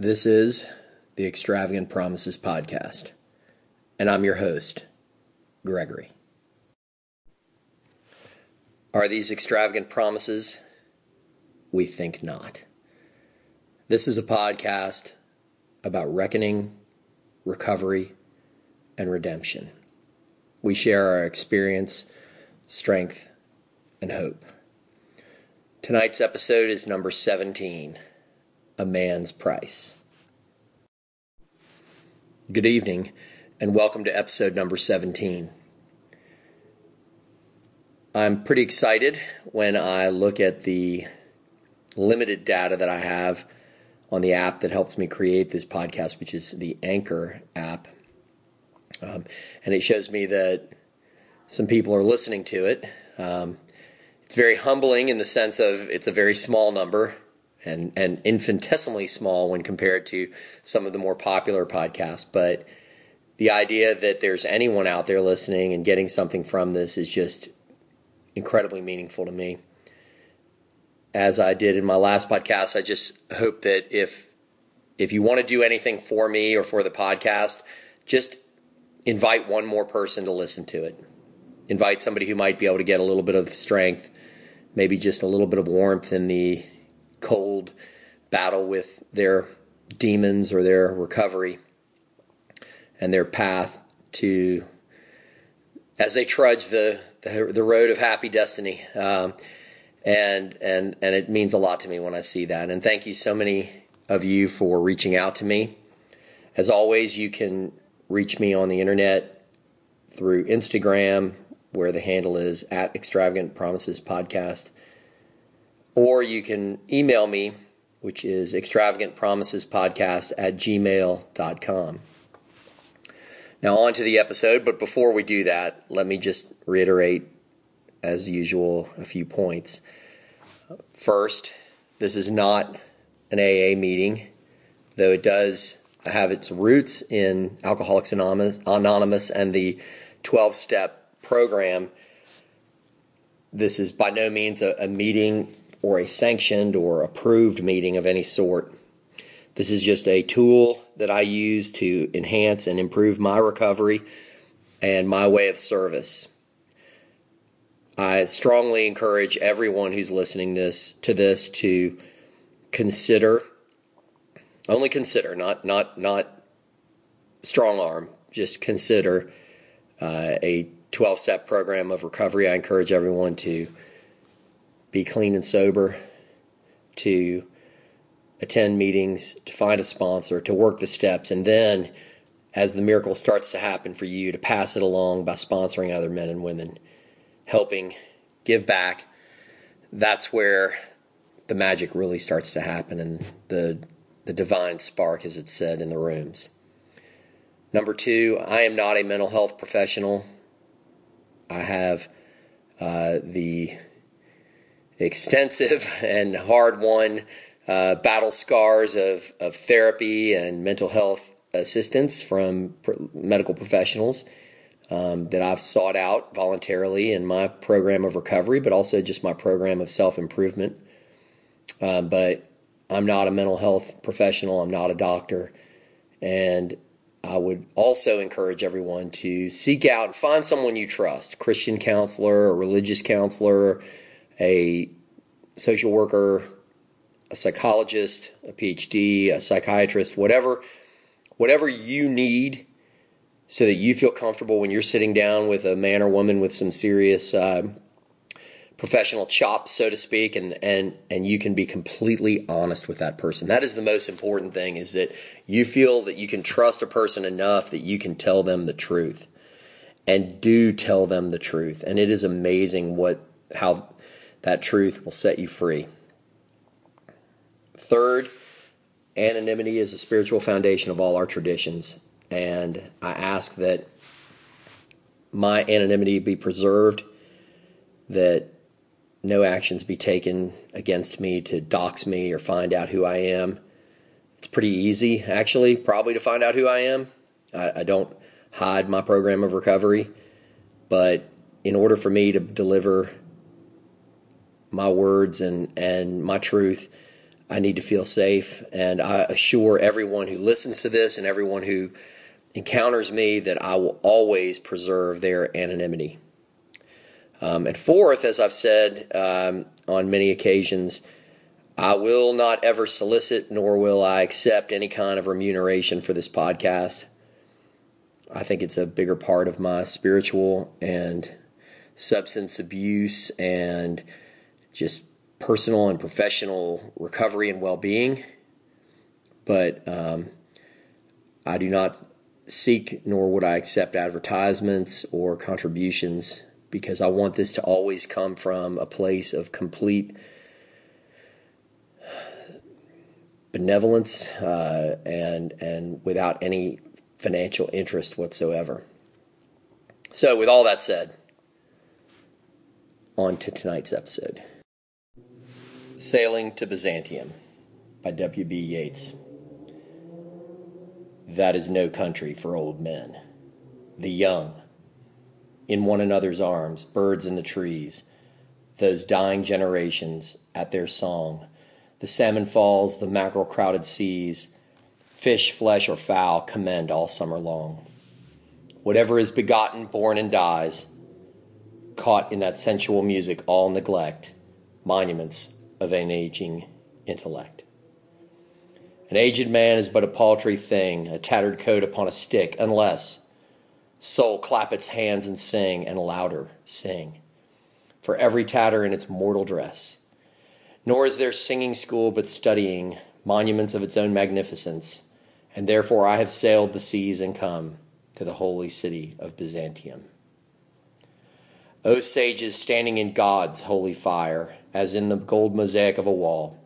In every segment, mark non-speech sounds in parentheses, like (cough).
This is the Extravagant Promises Podcast, and I'm your host, Gregory. Are these extravagant promises? We think not. This is a podcast about reckoning, recovery, and redemption. We share our experience, strength, and hope. Tonight's episode is number 17 A Man's Price. Good evening, and welcome to episode number 17. I'm pretty excited when I look at the limited data that I have on the app that helps me create this podcast, which is the Anchor app. Um, and it shows me that some people are listening to it. Um, it's very humbling in the sense of it's a very small number and, and infinitesimally small when compared to some of the more popular podcasts. But the idea that there's anyone out there listening and getting something from this is just incredibly meaningful to me. As I did in my last podcast, I just hope that if if you want to do anything for me or for the podcast, just invite one more person to listen to it. Invite somebody who might be able to get a little bit of strength, maybe just a little bit of warmth in the cold battle with their demons or their recovery and their path to as they trudge the the, the road of happy destiny. Um, and and and it means a lot to me when I see that. And thank you so many of you for reaching out to me. As always, you can reach me on the internet through Instagram, where the handle is at Extravagant Promises Podcast, or you can email me, which is extravagantpromisespodcast at gmail.com. Now, on to the episode, but before we do that, let me just reiterate, as usual, a few points. First, this is not an AA meeting, though it does have its roots in Alcoholics Anonymous, and the 12 step program. This is by no means a, a meeting or a sanctioned or approved meeting of any sort. This is just a tool that I use to enhance and improve my recovery and my way of service. I strongly encourage everyone who's listening this to this to consider only consider not not not strong arm just consider uh, a 12 step program of recovery I encourage everyone to be clean and sober to attend meetings, to find a sponsor, to work the steps, and then as the miracle starts to happen for you, to pass it along by sponsoring other men and women, helping give back. That's where the magic really starts to happen and the the divine spark, as it's said in the rooms. Number two, I am not a mental health professional. I have uh, the extensive and hard won uh, battle scars of, of therapy and mental health assistance from medical professionals um, that I've sought out voluntarily in my program of recovery, but also just my program of self improvement. Um, but I'm not a mental health professional, I'm not a doctor. And I would also encourage everyone to seek out and find someone you trust Christian counselor, a religious counselor, a social worker, a psychologist, a PhD, a psychiatrist, whatever, whatever you need so that you feel comfortable when you're sitting down with a man or woman with some serious uh, professional chops, so to speak, and and and you can be completely honest with that person. That is the most important thing: is that you feel that you can trust a person enough that you can tell them the truth, and do tell them the truth. And it is amazing what how that truth will set you free. Third, anonymity is a spiritual foundation of all our traditions. And I ask that my anonymity be preserved, that no actions be taken against me to dox me or find out who I am. It's pretty easy, actually, probably to find out who I am. I, I don't hide my program of recovery, but in order for me to deliver my words and, and my truth, I need to feel safe. And I assure everyone who listens to this and everyone who encounters me that I will always preserve their anonymity. Um, and fourth, as I've said um, on many occasions, I will not ever solicit nor will I accept any kind of remuneration for this podcast. I think it's a bigger part of my spiritual and substance abuse and just personal and professional recovery and well being. But um, I do not seek nor would I accept advertisements or contributions because I want this to always come from a place of complete (sighs) benevolence uh, and and without any financial interest whatsoever. So, with all that said, on to tonight's episode. Sailing to Byzantium by W.B. Yeats. That is no country for old men. The young, in one another's arms, birds in the trees, those dying generations at their song, the salmon falls, the mackerel crowded seas, fish, flesh, or fowl commend all summer long. Whatever is begotten, born, and dies, caught in that sensual music, all neglect, monuments of an aging intellect. An aged man is but a paltry thing, a tattered coat upon a stick, unless Soul, clap its hands and sing, and louder sing. For every tatter in its mortal dress. Nor is there singing school but studying, monuments of its own magnificence, and therefore I have sailed the seas and come to the holy city of Byzantium. O sages standing in God's holy fire, as in the gold mosaic of a wall,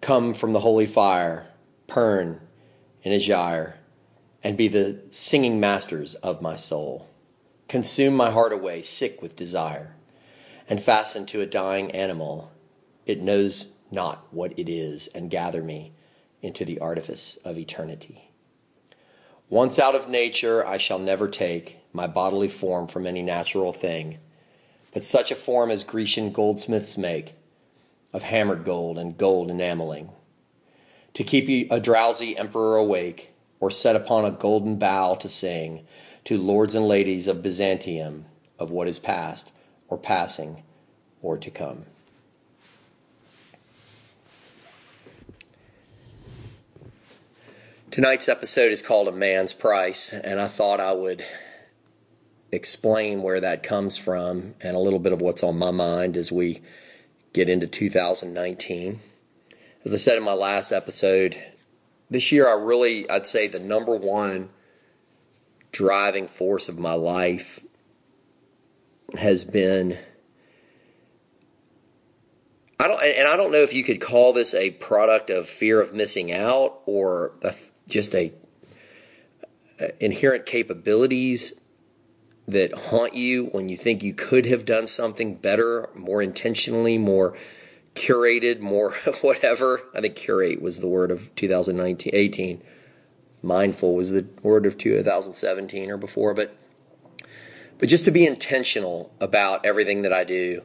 come from the holy fire, Pern in Agyr, and be the singing masters of my soul. Consume my heart away, sick with desire, and fasten to a dying animal. It knows not what it is, and gather me into the artifice of eternity. Once out of nature, I shall never take my bodily form from any natural thing, but such a form as Grecian goldsmiths make of hammered gold and gold enameling. To keep a drowsy emperor awake, or set upon a golden bough to sing to lords and ladies of Byzantium of what is past, or passing, or to come. Tonight's episode is called A Man's Price, and I thought I would explain where that comes from and a little bit of what's on my mind as we get into 2019. As I said in my last episode, this year I really I'd say the number one driving force of my life has been I don't and I don't know if you could call this a product of fear of missing out or a, just a, a inherent capabilities that haunt you when you think you could have done something better, more intentionally, more curated, more (laughs) whatever. I think curate was the word of 2019, 18. Mindful was the word of 2017 or before, but but just to be intentional about everything that I do.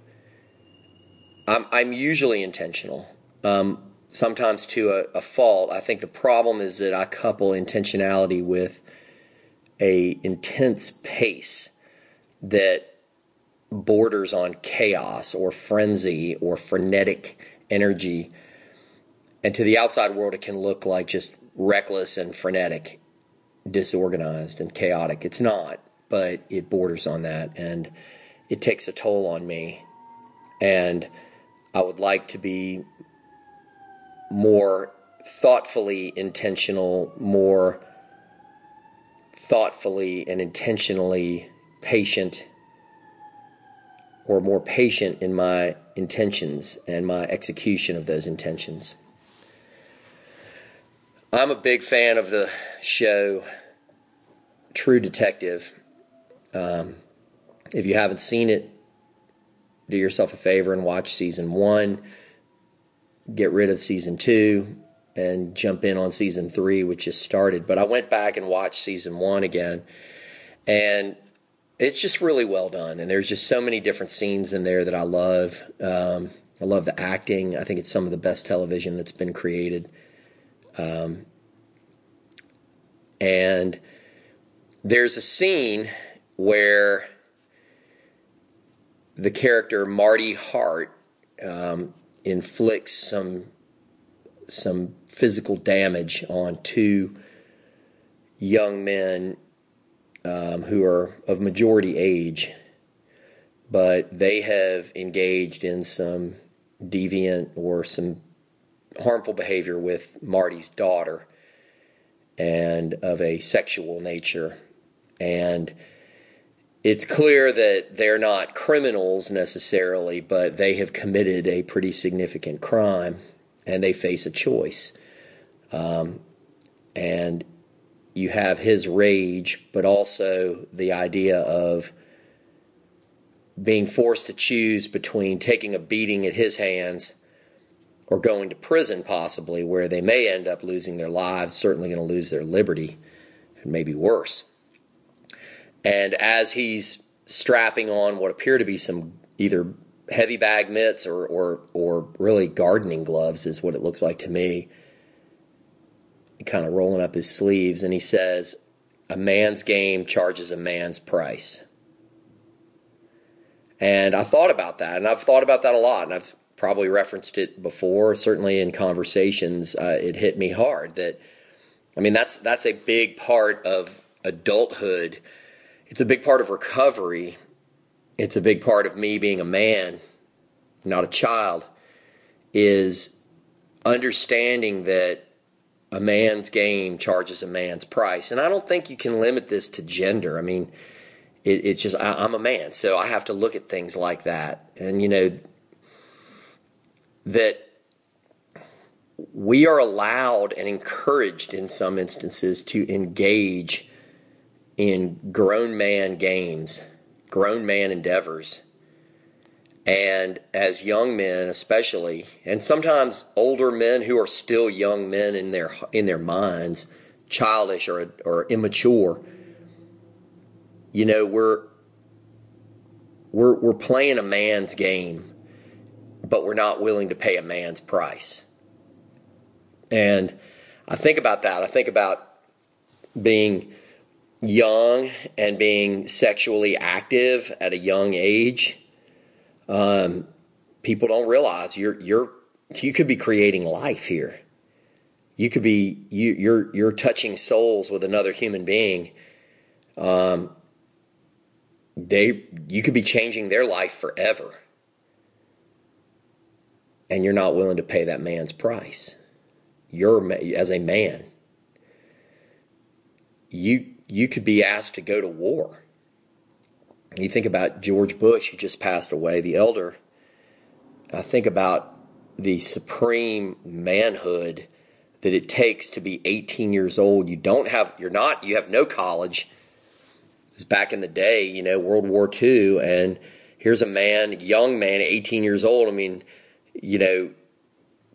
I'm I'm usually intentional. Um, sometimes to a, a fault. I think the problem is that I couple intentionality with a intense pace that borders on chaos or frenzy or frenetic energy. And to the outside world, it can look like just reckless and frenetic, disorganized and chaotic. It's not, but it borders on that. And it takes a toll on me. And I would like to be more thoughtfully intentional, more thoughtfully and intentionally patient or more patient in my intentions and my execution of those intentions. I'm a big fan of the show True Detective. Um, if you haven't seen it, do yourself a favor and watch season one. Get rid of season two and jump in on season three, which just started. But I went back and watched season one again. And it's just really well done, and there's just so many different scenes in there that I love. Um, I love the acting. I think it's some of the best television that's been created. Um, and there's a scene where the character Marty Hart um, inflicts some some physical damage on two young men um, who are of majority age, but they have engaged in some deviant or some harmful behavior with Marty's daughter and of a sexual nature. And it's clear that they're not criminals necessarily, but they have committed a pretty significant crime and they face a choice. Um, and you have his rage, but also the idea of being forced to choose between taking a beating at his hands or going to prison, possibly, where they may end up losing their lives, certainly going to lose their liberty, and maybe worse. And as he's strapping on what appear to be some either heavy bag mitts or, or, or really gardening gloves, is what it looks like to me, kind of rolling up his sleeves, and he says, A man's game charges a man's price. And I thought about that, and I've thought about that a lot, and I've probably referenced it before. Certainly in conversations, uh, it hit me hard that, I mean, that's that's a big part of adulthood. It's a big part of recovery. It's a big part of me being a man, not a child, is understanding that a man's game charges a man's price. And I don't think you can limit this to gender. I mean, it, it's just I, I'm a man, so I have to look at things like that. And you know that we are allowed and encouraged in some instances to engage in grown man games, grown man endeavors. And as young men, especially, and sometimes older men who are still young men in their in their minds, childish or or immature, you know, we're we're we're playing a man's game, but we're not willing to pay a man's price. And I think about that. I think about being young and being sexually active at a young age. Um, people don't realize you're you're you could be creating life here. You could be you, you're you're touching souls with another human being. Um, they you could be changing their life forever and you're not willing to pay that man's price you're as a man you you could be asked to go to war you think about George Bush who just passed away the elder I think about the supreme manhood that it takes to be 18 years old you don't have you're not you have no college because back in the day, you know, World War II, and here's a man, young man, 18 years old. I mean, you know,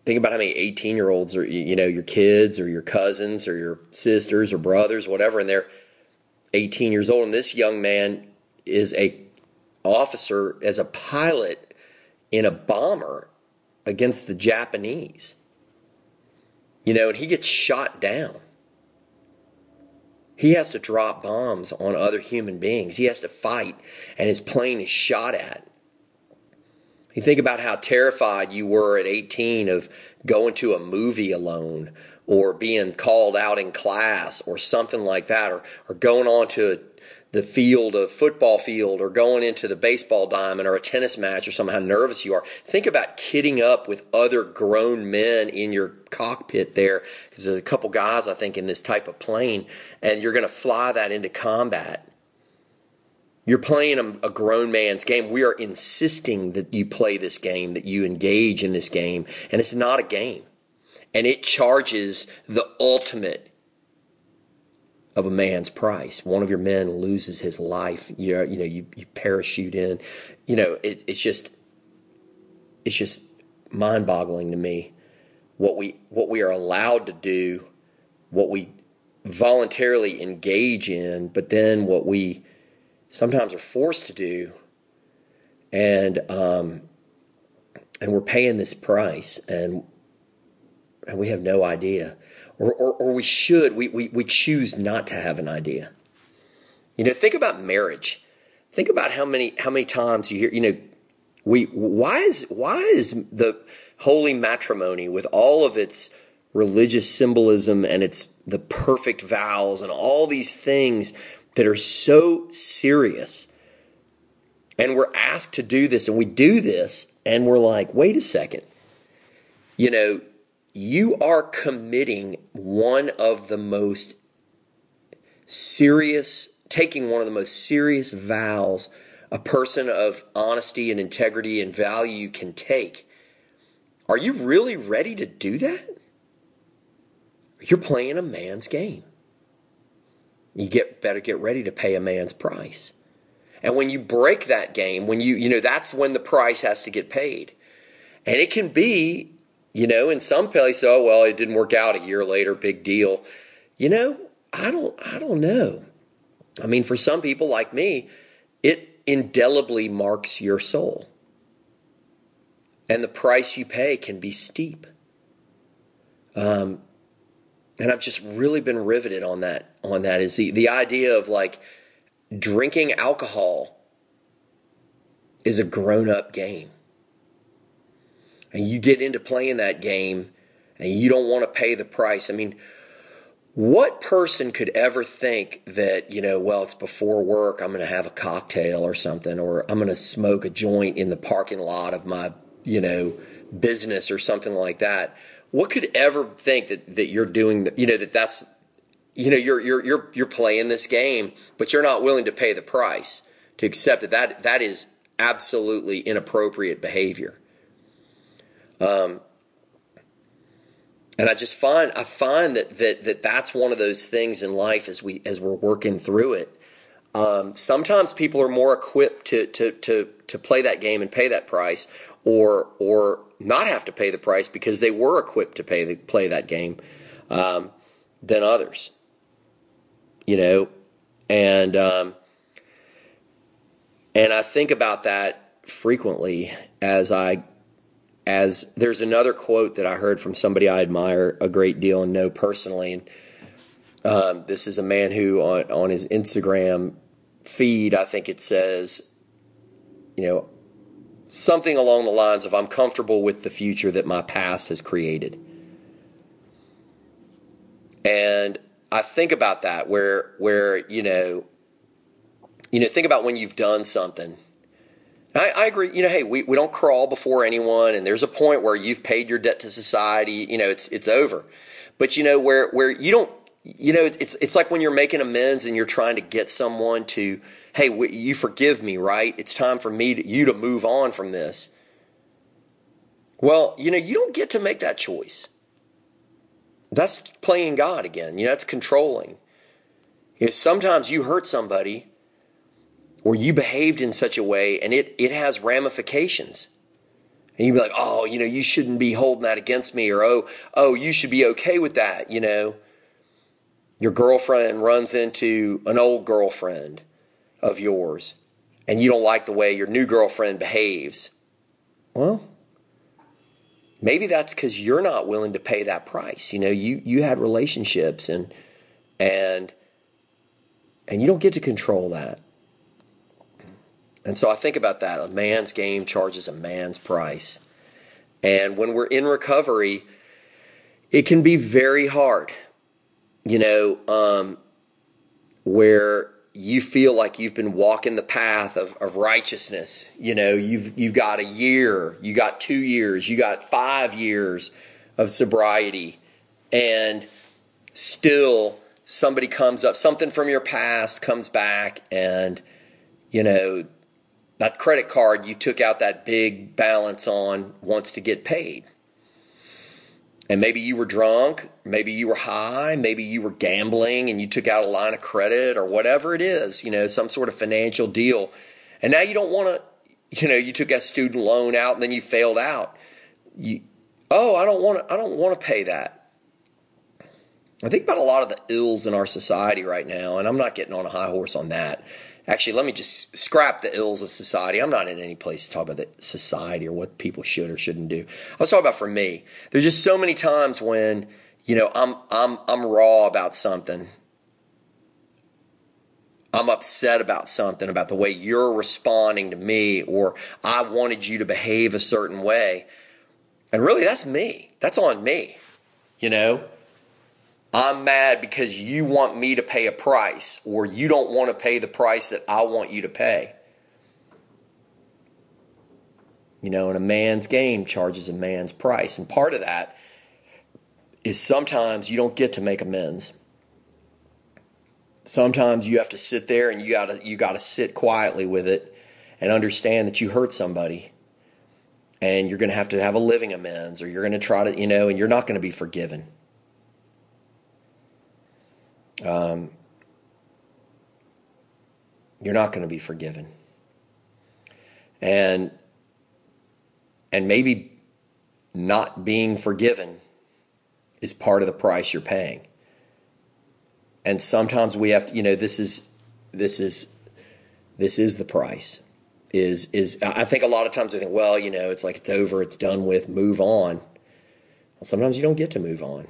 think about how many 18 year olds are, you know, your kids or your cousins or your sisters or brothers, whatever, and they're 18 years old. And this young man is a officer as a pilot in a bomber against the Japanese. You know, and he gets shot down. He has to drop bombs on other human beings. He has to fight, and his plane is shot at. You think about how terrified you were at 18 of going to a movie alone or being called out in class or something like that, or, or going on to the field, of football field, or going into the baseball diamond or a tennis match or something, how nervous you are. Think about kidding up with other grown men in your cockpit there, because there's a couple guys, I think, in this type of plane, and you're going to fly that into combat. You're playing a, a, grown man's game. We are insisting that you play this game, that you engage in this game, and it's not a game. And it charges the ultimate of a man's price. One of your men loses his life. You you know, you, you parachute in. You know, it, it's just, it's just mind-boggling to me what we what we are allowed to do, what we voluntarily engage in, but then what we sometimes are forced to do. And um, and we're paying this price and and we have no idea or, or, or we should we, we, we choose not to have an idea. You know think about marriage. Think about how many how many times you hear you know we why is why is the holy matrimony with all of its religious symbolism and its the perfect vows and all these things that are so serious? And we're asked to do this and we do this and we're like wait a second. You know you are committing one of the most serious taking one of the most serious vows a person of honesty and integrity and value can take. Are you really ready to do that? You're playing a man's game. You get better get ready to pay a man's price. And when you break that game, when you you know that's when the price has to get paid. And it can be, you know, in some places, oh well, it didn't work out a year later, big deal. You know, I don't I don't know. I mean, for some people like me, it indelibly marks your soul. And the price you pay can be steep. Um, and I've just really been riveted on that. On that is the, the idea of like drinking alcohol is a grown up game. And you get into playing that game and you don't want to pay the price. I mean, what person could ever think that, you know, well, it's before work, I'm going to have a cocktail or something, or I'm going to smoke a joint in the parking lot of my, you know, business or something like that? What could ever think that, that you're doing, the, you know, that that's, you know, you're, you're, you're, you're playing this game, but you're not willing to pay the price to accept that that, that is absolutely inappropriate behavior. Um, and I just find I find that that that that's one of those things in life as we as we're working through it. Um, sometimes people are more equipped to to to to play that game and pay that price, or or not have to pay the price because they were equipped to pay the, play that game um, than others. You know, and um, and I think about that frequently as I as there's another quote that I heard from somebody I admire a great deal and know personally. And um, this is a man who on, on his Instagram feed, I think it says, you know, something along the lines of, I'm comfortable with the future that my past has created. And I think about that where, where, you know, you know, think about when you've done something I, I, agree. You know, hey, we, we don't crawl before anyone, and there's a point where you've paid your debt to society. You know, it's it's over. But you know where where you don't. You know, it's it's like when you're making amends and you're trying to get someone to, hey, you forgive me, right? It's time for me to, you to move on from this. Well, you know, you don't get to make that choice. That's playing God again. You know, that's controlling. You know, sometimes you hurt somebody or you behaved in such a way and it, it has ramifications. And you'd be like, oh, you know, you shouldn't be holding that against me, or oh, oh, you should be okay with that, you know. Your girlfriend runs into an old girlfriend of yours, and you don't like the way your new girlfriend behaves. Well, maybe that's because you're not willing to pay that price. You know, you you had relationships and and and you don't get to control that. And so I think about that. A man's game charges a man's price. And when we're in recovery, it can be very hard, you know, um, where you feel like you've been walking the path of, of righteousness. You know, you've you've got a year, you got two years, you got five years of sobriety, and still somebody comes up, something from your past comes back, and you know that credit card you took out that big balance on wants to get paid. And maybe you were drunk, maybe you were high, maybe you were gambling and you took out a line of credit or whatever it is, you know, some sort of financial deal. And now you don't want to, you know, you took a student loan out and then you failed out. You, oh, I don't want to, I don't want to pay that. I think about a lot of the ills in our society right now, and I'm not getting on a high horse on that. Actually, let me just scrap the ills of society. I'm not in any place to talk about the society or what people should or shouldn't do. I was talking about for me. There's just so many times when, you know, I'm I'm I'm raw about something. I'm upset about something, about the way you're responding to me, or I wanted you to behave a certain way. And really, that's me. That's on me. You know, I'm mad because you want me to pay a price or you don't want to pay the price that I want you to pay. You know, and a man's game charges a man's price. And part of that is sometimes you don't get to make amends. Sometimes you have to sit there and you gotta you gotta sit quietly with it and understand that you hurt somebody. And you're gonna have to have a living amends or you're gonna try to, you know, and you're not gonna be forgiven um, you're not going to be forgiven. And and maybe not being forgiven is part of the price you're paying. And sometimes we have to, you know, this is this is this is the price. Is is I think a lot of times I think, well, you know, it's like it's over, it's done with, move on. Well, sometimes you don't get to move on.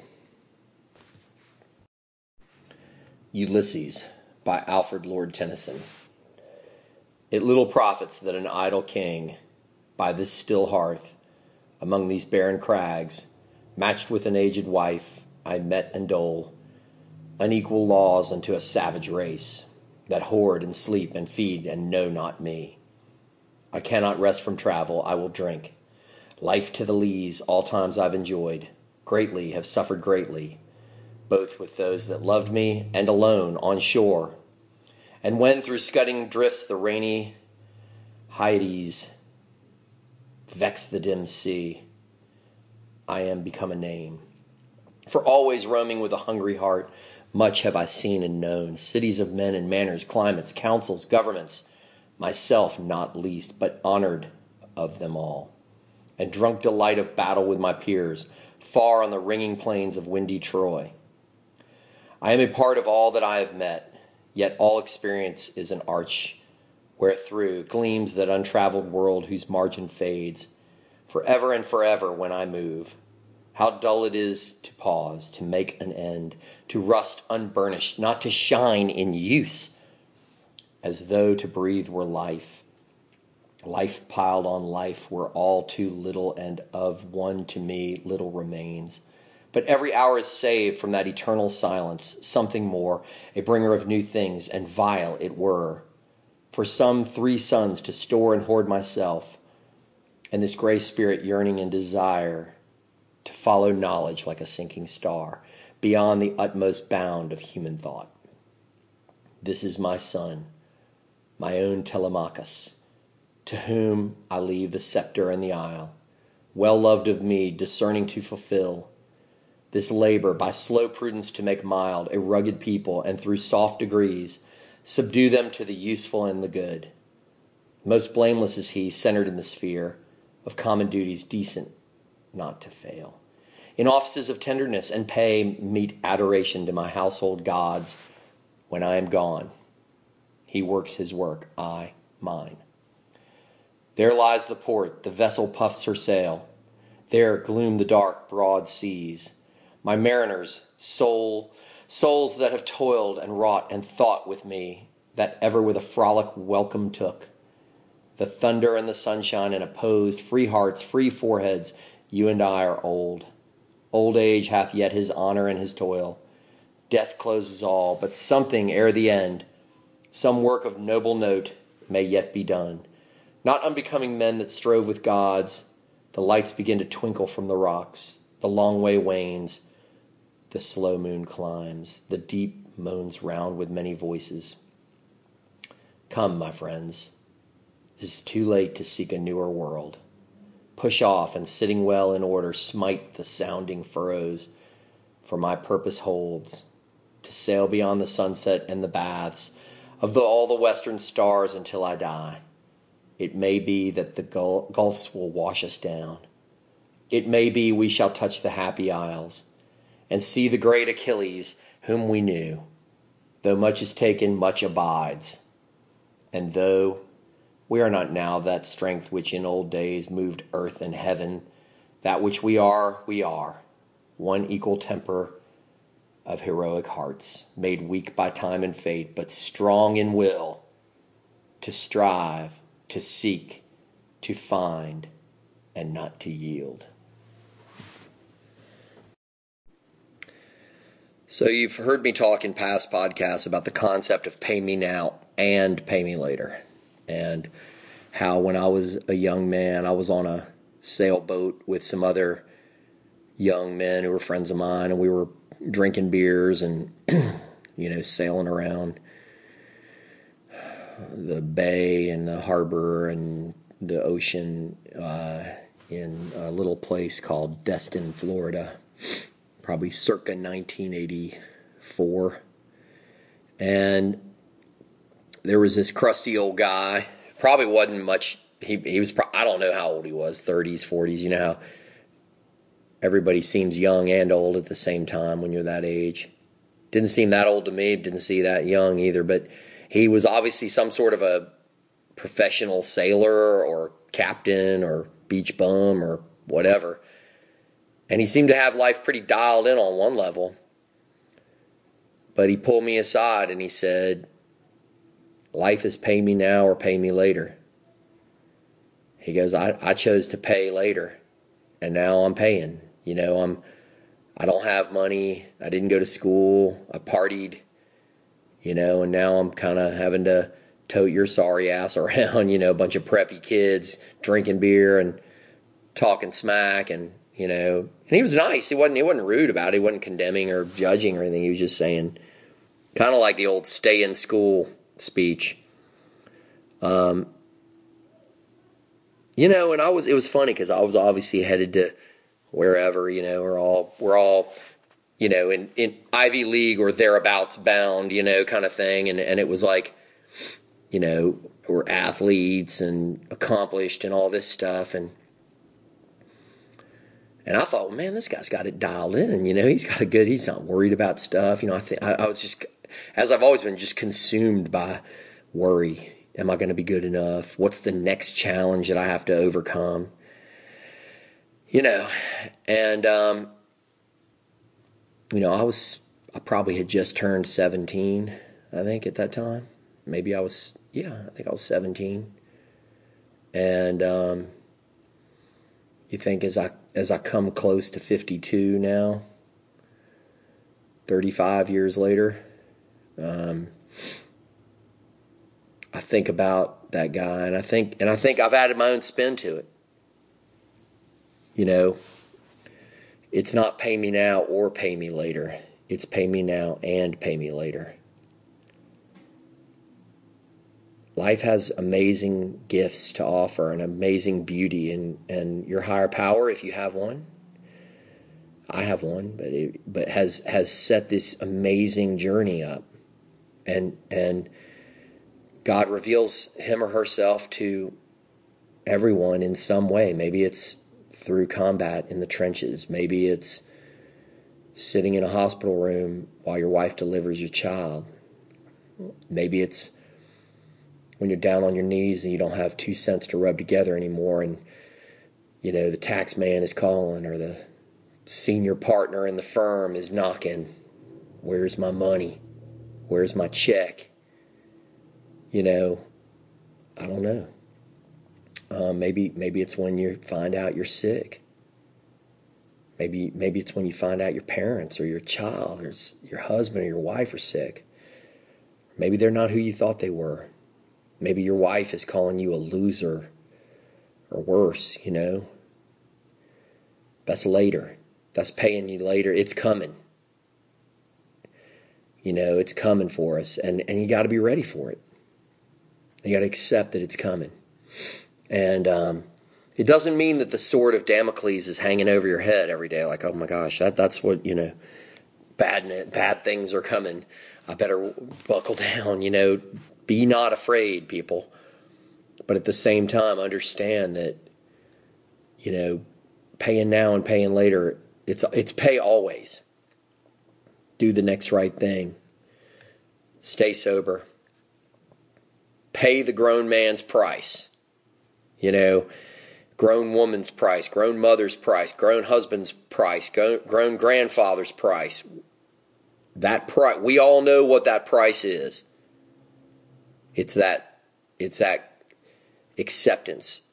Ulysses by Alfred Lord Tennyson. It little profits that an idle king, by this still hearth, among these barren crags, matched with an aged wife, I met and dole unequal laws unto a savage race that hoard and sleep and feed and know not me. I cannot rest from travel, I will drink. Life to the lees, all times I've enjoyed, greatly have suffered greatly, both with those that loved me and alone on shore. And when through scudding drifts the rainy Hyades vex the dim sea, I am become a name. For always roaming with a hungry heart, much have I seen and known cities of men and manners, climates, councils, governments, myself not least, but honored of them all, and drunk delight of battle with my peers, far on the ringing plains of windy Troy. I am a part of all that I have met, yet all experience is an arch wherethrough gleams that untraveled world whose margin fades forever and forever when I move. How dull it is to pause, to make an end, to rust unburnished, not to shine in use, as though to breathe were life. Life piled on life were all too little, and of one to me little remains. But every hour is saved from that eternal silence, something more, a bringer of new things, and vile it were. For some three suns to store and hoard myself, and this gray spirit yearning and desire to follow knowledge like a sinking star, beyond the utmost bound of human thought. This is my son, my own Telemachus, to whom I leave the scepter and the isle, well loved of me, discerning to fulfill this labor by slow prudence to make mild a rugged people, and through soft degrees subdue them to the useful and the good. Most blameless is he, centered in the sphere of common duties, decent not to fail. In offices of tenderness and pay, meet adoration to my household gods when I am gone. He works his work, I mine. There lies the port, the vessel puffs her sail. There gloom the dark, broad seas my mariners, soul, souls that have toiled and wrought and thought with me, that ever with a frolic welcome took. The thunder and the sunshine and opposed, free hearts, free foreheads, you and I are old. Old age hath yet his honor and his toil. Death closes all, but something ere the end, some work of noble note may yet be done. Not unbecoming men that strove with gods, the lights begin to twinkle from the rocks, the long way wanes, the slow moon climbs, the deep moans round with many voices. Come, my friends, it is too late to seek a newer world. Push off and sitting well in order, smite the sounding furrows, for my purpose holds to sail beyond the sunset and the baths of the, all the western stars until I die. It may be that the gulfs will wash us down. It may be we shall touch the happy isles and see the great Achilles, whom we knew. Though much is taken, much abides. And though we are not now that strength which in old days moved earth and heaven, that which we are, we are, one equal temper of heroic hearts, made weak by time and fate, but strong in will to strive, to seek, to find, and not to yield. So, you've heard me talk in past podcasts about the concept of pay me now and pay me later. And how, when I was a young man, I was on a sailboat with some other young men who were friends of mine, and we were drinking beers and, (clears throat) you know, sailing around the bay and the harbor and the ocean uh, in a little place called Destin, Florida probably circa 1984. And there was this crusty old guy, probably wasn't much, he, he was, I don't know how old he was, 30s, 40s. You know how everybody seems young and old at the same time when you're that age. Didn't seem that old to me, didn't see that young either, but he was obviously some sort of a professional sailor or captain or beach bum or whatever. And he seemed to have life pretty dialed in on one level. But he pulled me aside and he said, Life is pay me now or pay me later. He goes, I, I chose to pay later and now I'm paying. You know, I'm I don't have money. I didn't go to school. I partied, you know, and now I'm kind of having to tote your sorry ass (laughs) around, you know, a bunch of preppy kids drinking beer and talking smack and you know. And he was nice. He wasn't he wasn't rude about it. He wasn't condemning or judging or anything. He was just saying, kind of like the old "stay in school" speech. Um, you know, and I was it was funny because I was obviously headed to wherever. You know, we're all we're all you know in in Ivy League or thereabouts bound. You know, kind of thing. And and it was like, you know, we're athletes and accomplished and all this stuff and and I thought, well, man, this guy's got it dialed in. You know, he's got a good. He's not worried about stuff. You know, I think I, I was just, as I've always been, just consumed by worry. Am I going to be good enough? What's the next challenge that I have to overcome? You know, and um, you know, I was, I probably had just turned seventeen. I think at that time, maybe I was, yeah, I think I was seventeen, and um, you think as I as I come close to 52 now, 35 years later, um, I think about that guy and I think and I think I've added my own spin to it. You know, it's not pay me now or pay me later. It's pay me now and pay me later. Life has amazing gifts to offer and amazing beauty and, and your higher power if you have one i have one but it, but has has set this amazing journey up. And and god reveals him or herself to everyone in some way. Maybe it's through combat in the trenches. Maybe it's sitting in a hospital room while your wife delivers your child. Maybe it's when you're down on your knees and you don't have two cents to rub together anymore and you know the tax man is calling or the senior partner in the firm is knocking where's my money? Where's my check? You know i don't know. Uh, maybe maybe it's when you find out you're sick. Maybe maybe it's when you find out your parents or your child or your husband or your wife are sick. Maybe they're not who you thought they were Maybe your wife is calling you a loser or worse, you know. That's later. That's paying you later. It's coming. You know, it's coming for us, and, and you got to be ready for it. You got to accept that it's coming. And um, it doesn't mean that the sword of Damocles is hanging over your head every day, like, oh my gosh, that, that's what, you know, bad, bad things are coming. I better buckle (laughs) down, you know, be not afraid, people. But at the same time, understand that, you know, paying now and paying later, it's it's pay always. do the next right thing, stay sober, pay the grown man's price. You know, grown woman's price, grown mother's price, grown husband's price, grown grandfather's price. That price, we all know what that price is. It's that, it's that acceptance.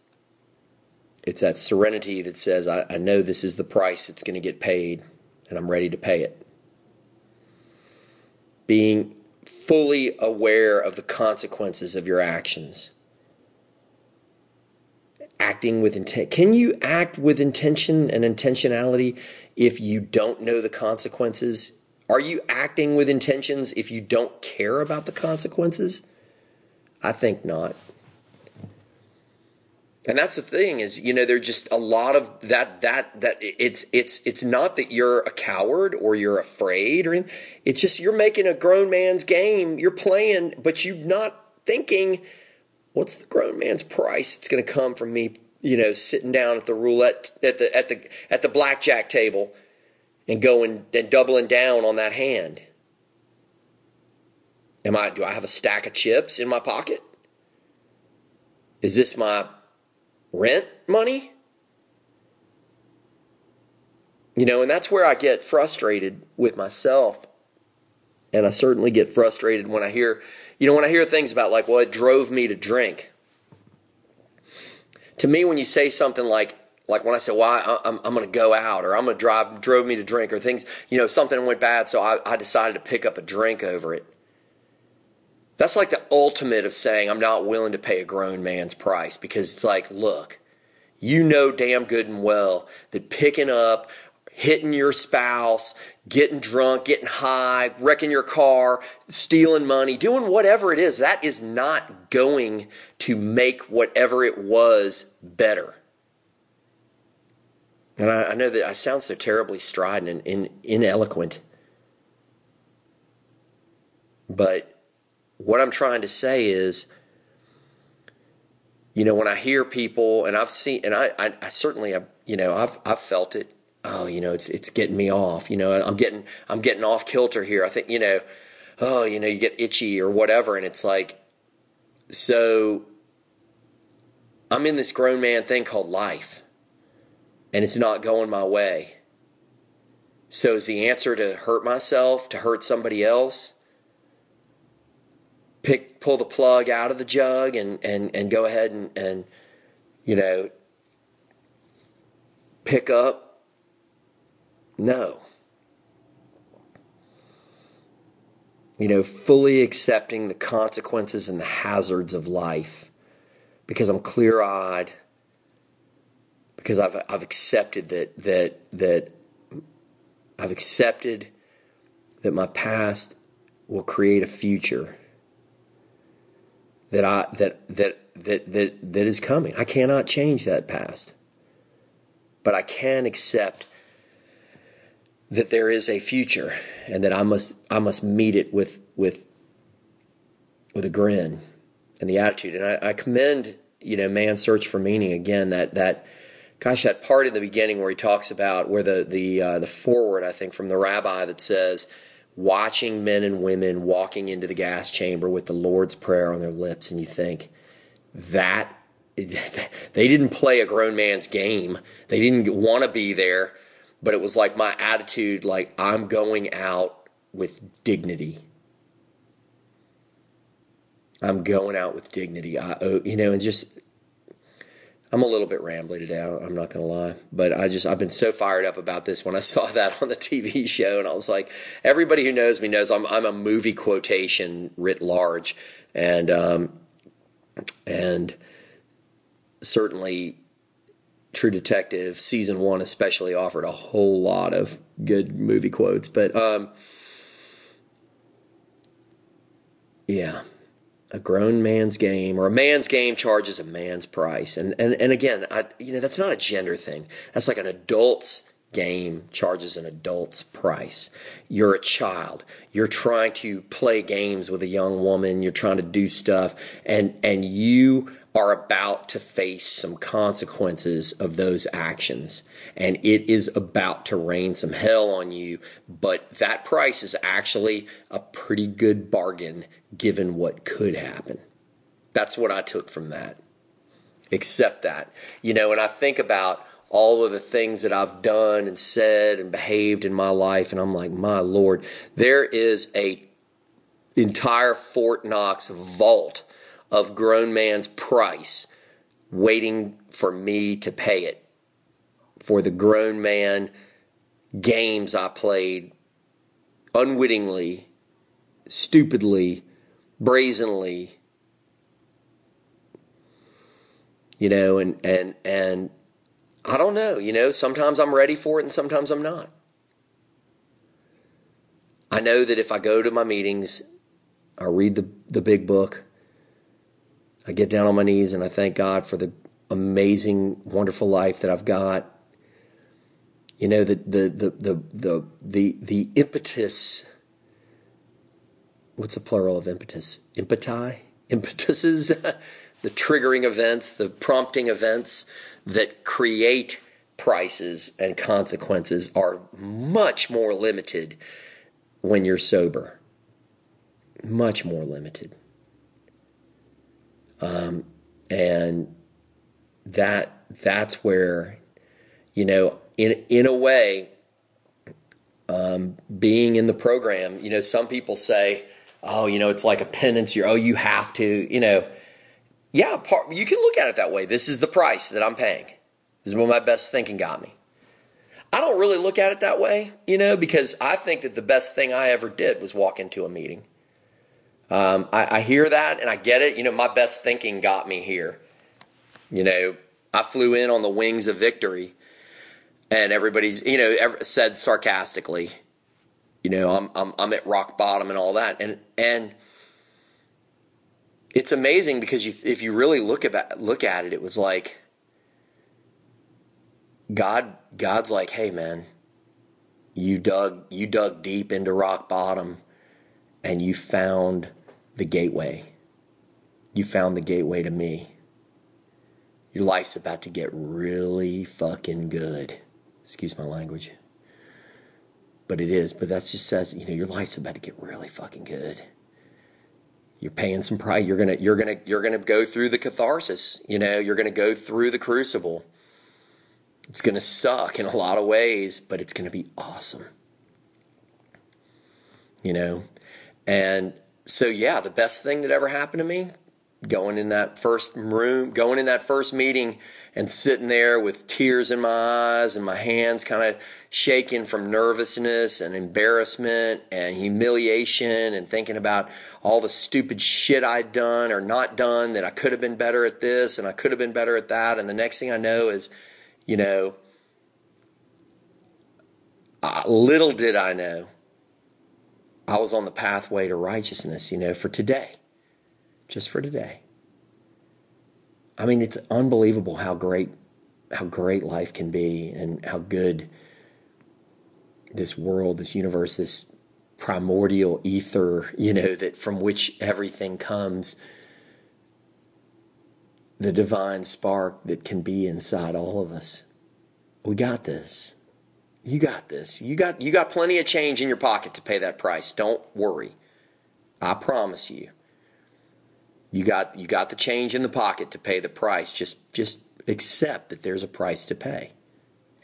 It's that serenity that says, I, I know this is the price that's going to get paid, and I'm ready to pay it. Being fully aware of the consequences of your actions. Acting with intent. Can you act with intention and intentionality if you don't know the consequences? Are you acting with intentions if you don't care about the consequences? I think not. And that's the thing is, you know, there's just a lot of that, that, that it's, it's, it's not that you're a coward or you're afraid or anything. It's just you're making a grown man's game. You're playing, but you're not thinking, what's the grown man's price? It's going to come from me, you know, sitting down at the roulette, at the, at the, at the blackjack table and going and doubling down on that hand. Am I, do I have a stack of chips in my pocket? Is this my rent money? You know, and that's where I get frustrated with myself. And I certainly get frustrated when I hear, you know, when I hear things about like, well, it drove me to drink. To me, when you say something like, like when I say, well, I, am I'm going to go out or I'm going to drive, drove me to drink or things, you know, something went bad. So I, I decided to pick up a drink over it. That's like the ultimate of saying I'm not willing to pay a grown man's price because it's like, look, you know damn good and well that picking up, hitting your spouse, getting drunk, getting high, wrecking your car, stealing money, doing whatever it is, that is not going to make whatever it was better. And I, I know that I sound so terribly strident and, and ineloquent. But what I'm trying to say is, you know, when I hear people, and I've seen, and I, I, I certainly, have, you know, I've, I've felt it. Oh, you know, it's, it's getting me off. You know, I'm getting, I'm getting off kilter here. I think, you know, oh, you know, you get itchy or whatever, and it's like, so I'm in this grown man thing called life, and it's not going my way. So is the answer to hurt myself, to hurt somebody else? Pick pull the plug out of the jug and and and go ahead and and you know pick up? No. You know fully accepting the consequences and the hazards of life because I'm clear-eyed because I've I've accepted that that that I've accepted that my past will create a future that I that that that that that is coming. I cannot change that past. But I can accept that there is a future and that I must I must meet it with with with a grin and the attitude. And I, I commend, you know, man's search for meaning again, that that gosh, that part in the beginning where he talks about where the the uh, the foreword, I think, from the rabbi that says watching men and women walking into the gas chamber with the Lord's Prayer on their lips, and you think, that (laughs) they didn't play a grown man's game. They didn't want to be there, but it was like my attitude like I'm going out with dignity. I'm going out with dignity. I, oh, you know, and just I'm a little bit rambly today. I'm not going to lie, but I just I've been so fired up about this when I saw (laughs) that on the TV show, and I was like, everybody who knows me knows I'm I'm a movie quotation writ large, and um, and certainly True Detective season one especially offered a whole lot of good movie quotes, but um, yeah a grown man's game or a man's game charges a man's price. And and, and again, I, you know, that's not a gender thing. That's like an adult's game charges an adult's price. You're a child. You're trying to play games with a young woman. You're trying to do stuff and, and you are about to face some consequences of those actions. And it is about to rain some hell on you. But that price is actually a pretty good bargain given what could happen. That's what I took from that. Accept that. You know, and I think about all of the things that I've done and said and behaved in my life, and I'm like, my Lord, there is a entire Fort Knox vault of grown man's price waiting for me to pay it for the grown man games I played unwittingly, stupidly, brazenly, you know, and and and I don't know. You know, sometimes I'm ready for it and sometimes I'm not. I know that if I go to my meetings, I read the, the big book, I get down on my knees and I thank God for the amazing, wonderful life that I've got. You know, the the the the the the, the impetus what's the plural of impetus? Impeti? Impetuses? (laughs) the triggering events, the prompting events that create prices and consequences are much more limited when you're sober. Much more limited. Um, and that that's where, you know, in in a way, um, being in the program, you know, some people say, "Oh, you know, it's like a penance. You're oh, you have to," you know yeah, part, you can look at it that way. This is the price that I'm paying. This is what my best thinking got me. I don't really look at it that way, you know, because I think that the best thing I ever did was walk into a meeting. Um, I, I hear that and I get it. You know, my best thinking got me here. You know, I flew in on the wings of victory, and everybody's, you know, said sarcastically, you know, I'm I'm I'm at rock bottom and all that, and and it's amazing because you, if you really look about look at it, it was like God. God's like, hey man, you dug you dug deep into rock bottom, and you found the gateway. You found the gateway to me. Your life's about to get really fucking good. Excuse my language. But it is. But that just says, you know, your life's about to get really fucking good you're paying some price. You're gonna you're gonna you're gonna go through the catharsis. You know, you're gonna go through the crucible. It's gonna suck in a lot of ways, but it's gonna be awesome. You know, and so yeah, the best thing that ever happened to me going in that first room, going in that first meeting and sitting there with tears in my eyes and my hands kind of shaking from nervousness and embarrassment and humiliation and thinking about all the stupid shit I'd done or not done that I could have been better at this and I could have been better at that. And the next thing I know is, you know, uh, little did I know I was on the pathway to righteousness, you know, for today just for today. I mean, it's unbelievable how great how great life can be and how good this world, this universe, this primordial ether, you know, that from which everything comes, the divine spark that can be inside all of us. We got this. You got this. You got you got plenty of change in your pocket to pay that price. Don't worry. I promise you. You got you got the change in the pocket to pay the price. Just just accept that there's a price to pay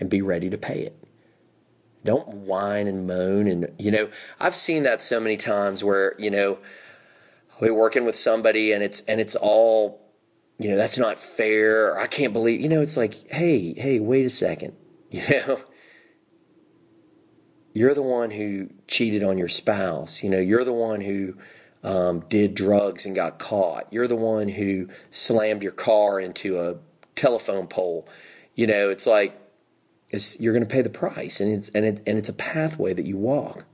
and be ready to pay it. Don't whine and moan and you know, I've seen that so many times where, you know, I'll be working with somebody and it's and it's all you know, that's not fair. Or I can't believe, you know, it's like, hey, hey, wait a second. (laughs) You know, you're the one who cheated on your spouse. You know, you're the one who um, did drugs and got caught. You're the one who slammed your car into a telephone pole. You know, it's like it's, you're going to pay the price, and it's and it, and it's a pathway that you walk.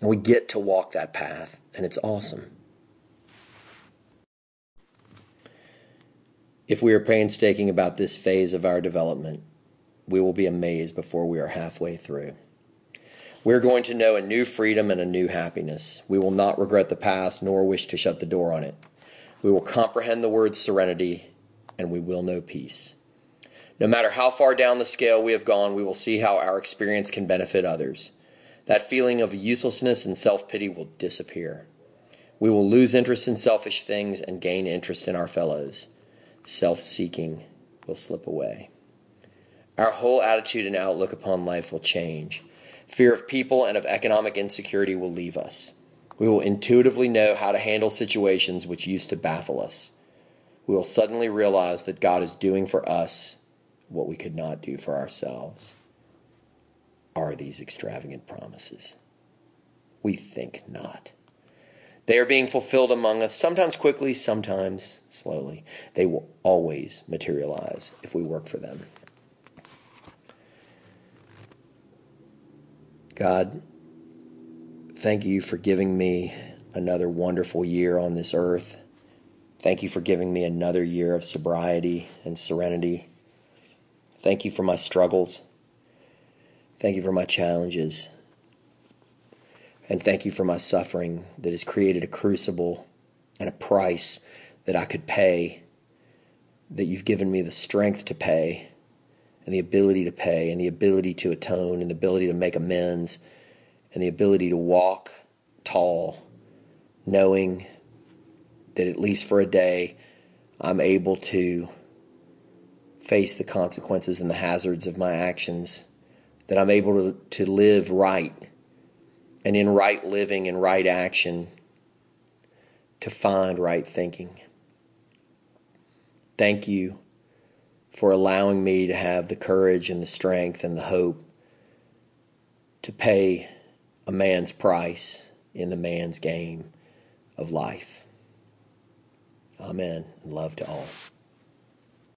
And we get to walk that path, and it's awesome. If we are painstaking about this phase of our development, we will be amazed before we are halfway through. We're going to know a new freedom and a new happiness. We will not regret the past nor wish to shut the door on it. We will comprehend the word serenity and we will know peace. No matter how far down the scale we have gone, we will see how our experience can benefit others. That feeling of uselessness and self pity will disappear. We will lose interest in selfish things and gain interest in our fellows. Self seeking will slip away. Our whole attitude and outlook upon life will change. Fear of people and of economic insecurity will leave us. We will intuitively know how to handle situations which used to baffle us. We will suddenly realize that God is doing for us what we could not do for ourselves. Are these extravagant promises? We think not. They are being fulfilled among us, sometimes quickly, sometimes slowly. They will always materialize if we work for them. God, thank you for giving me another wonderful year on this earth. Thank you for giving me another year of sobriety and serenity. Thank you for my struggles. Thank you for my challenges. And thank you for my suffering that has created a crucible and a price that I could pay, that you've given me the strength to pay, and the ability to pay, and the ability to atone, and the ability to make amends, and the ability to walk tall, knowing that at least for a day, I'm able to face the consequences and the hazards of my actions, that I'm able to, to live right, and in right living and right action, to find right thinking. Thank you for allowing me to have the courage and the strength and the hope to pay a man's price in the man's game of life. Amen. Love to all.